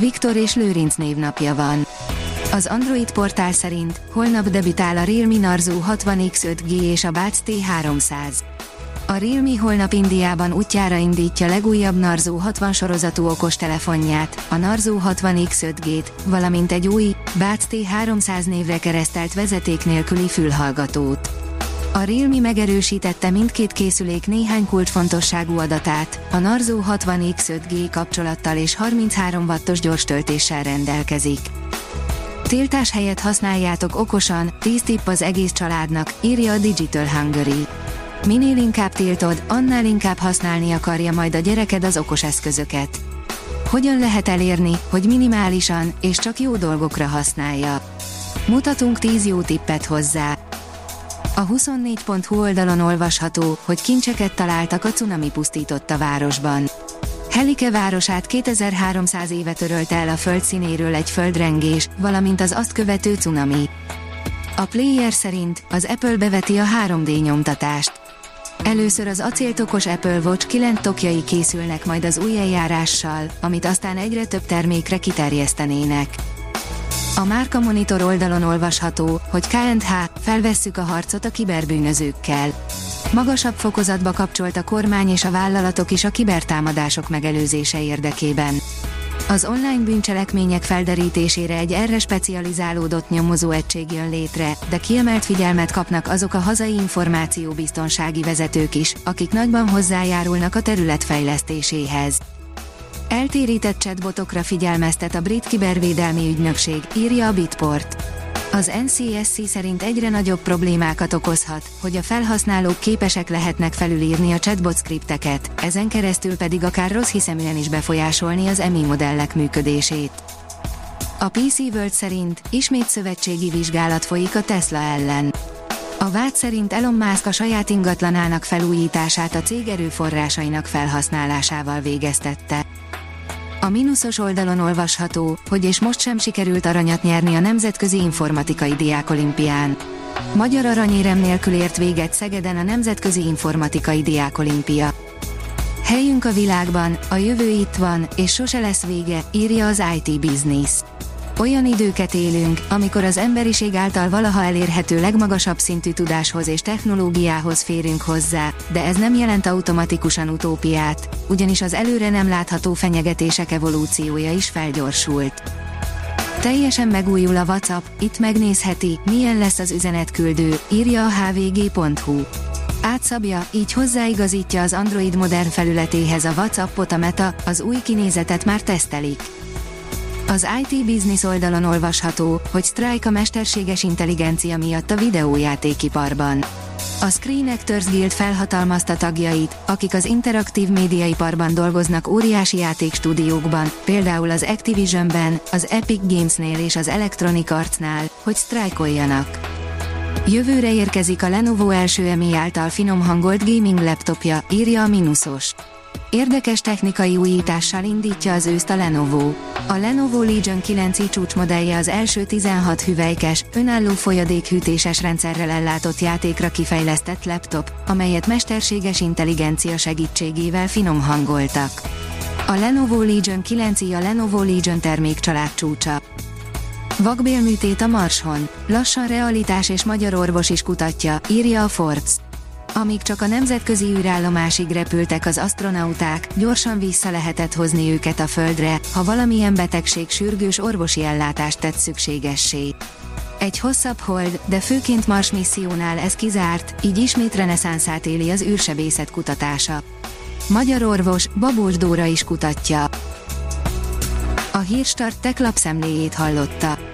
Viktor és Lőrinc névnapja van. Az Android portál szerint holnap debütál a Realme Narzo 60X 5G és a Buds T300. A Realme holnap Indiában útjára indítja legújabb Narzo 60 sorozatú okostelefonját, a Narzo 60X 5G-t, valamint egy új, Buds T300 névre keresztelt vezeték nélküli fülhallgatót. A Realme megerősítette mindkét készülék néhány kulcsfontosságú adatát, a Narzo 60X 5G kapcsolattal és 33 wattos gyors töltéssel rendelkezik. Tiltás helyett használjátok okosan, 10 tipp az egész családnak, írja a Digital Hungary. Minél inkább tiltod, annál inkább használni akarja majd a gyereked az okos eszközöket. Hogyan lehet elérni, hogy minimálisan és csak jó dolgokra használja? Mutatunk 10 jó tippet hozzá. A 24.hu oldalon olvasható, hogy kincseket találtak a cunami pusztította városban. Helike városát 2300 éve törölte el a földszínéről egy földrengés, valamint az azt követő cunami. A player szerint az Apple beveti a 3D nyomtatást. Először az acéltokos Apple Watch 9 tokjai készülnek majd az új eljárással, amit aztán egyre több termékre kiterjesztenének. A Márka Monitor oldalon olvasható, hogy KNH, felvesszük a harcot a kiberbűnözőkkel. Magasabb fokozatba kapcsolt a kormány és a vállalatok is a kibertámadások megelőzése érdekében. Az online bűncselekmények felderítésére egy erre specializálódott nyomozó egység jön létre, de kiemelt figyelmet kapnak azok a hazai információbiztonsági vezetők is, akik nagyban hozzájárulnak a terület fejlesztéséhez. Eltérített chatbotokra figyelmeztet a brit kibervédelmi ügynökség, írja a Bitport. Az NCSC szerint egyre nagyobb problémákat okozhat, hogy a felhasználók képesek lehetnek felülírni a chatbot skripteket, ezen keresztül pedig akár rossz hiszeműen is befolyásolni az EMI modellek működését. A PC World szerint ismét szövetségi vizsgálat folyik a Tesla ellen. A vád szerint Elon Musk a saját ingatlanának felújítását a cég erőforrásainak felhasználásával végeztette. A mínuszos oldalon olvasható, hogy és most sem sikerült aranyat nyerni a Nemzetközi Informatikai Diákolimpián. Magyar aranyérem nélkül ért véget Szegeden a Nemzetközi Informatikai Diákolimpia. Helyünk a világban, a jövő itt van, és sose lesz vége, írja az IT Business. Olyan időket élünk, amikor az emberiség által valaha elérhető legmagasabb szintű tudáshoz és technológiához férünk hozzá, de ez nem jelent automatikusan utópiát, ugyanis az előre nem látható fenyegetések evolúciója is felgyorsult. Teljesen megújul a WhatsApp, itt megnézheti, milyen lesz az üzenetküldő, írja a hvg.hu. Átszabja, így hozzáigazítja az Android modern felületéhez a WhatsAppot a Meta, az új kinézetet már tesztelik. Az IT Business oldalon olvasható, hogy sztrájk a mesterséges intelligencia miatt a videójátékiparban. A Screen Actors Guild felhatalmazta tagjait, akik az interaktív médiaiparban dolgoznak óriási játékstúdiókban, például az Activisionben, az Epic Gamesnél és az Electronic Artsnál, hogy sztrájkoljanak. Jövőre érkezik a Lenovo első EMI által finom hangolt gaming laptopja, írja a Minusos. Érdekes technikai újítással indítja az őszt a Lenovo. A Lenovo Legion 9i csúcsmodellje az első 16 hüvelykes, önálló folyadékhűtéses rendszerrel ellátott játékra kifejlesztett laptop, amelyet mesterséges intelligencia segítségével finom hangoltak. A Lenovo Legion 9i a Lenovo Legion termékcsalád csúcsa. Vakbélműtét a Marson. Lassan realitás és magyar orvos is kutatja, írja a Forbes. Amíg csak a nemzetközi űrállomásig repültek az astronauták, gyorsan vissza lehetett hozni őket a Földre, ha valamilyen betegség sürgős orvosi ellátást tett szükségessé. Egy hosszabb hold, de főként Mars missziónál ez kizárt, így ismét reneszánszát éli az űrsebészet kutatása. Magyar orvos, Babós Dóra is kutatja. A Hírstart tech lapszemléjét hallotta.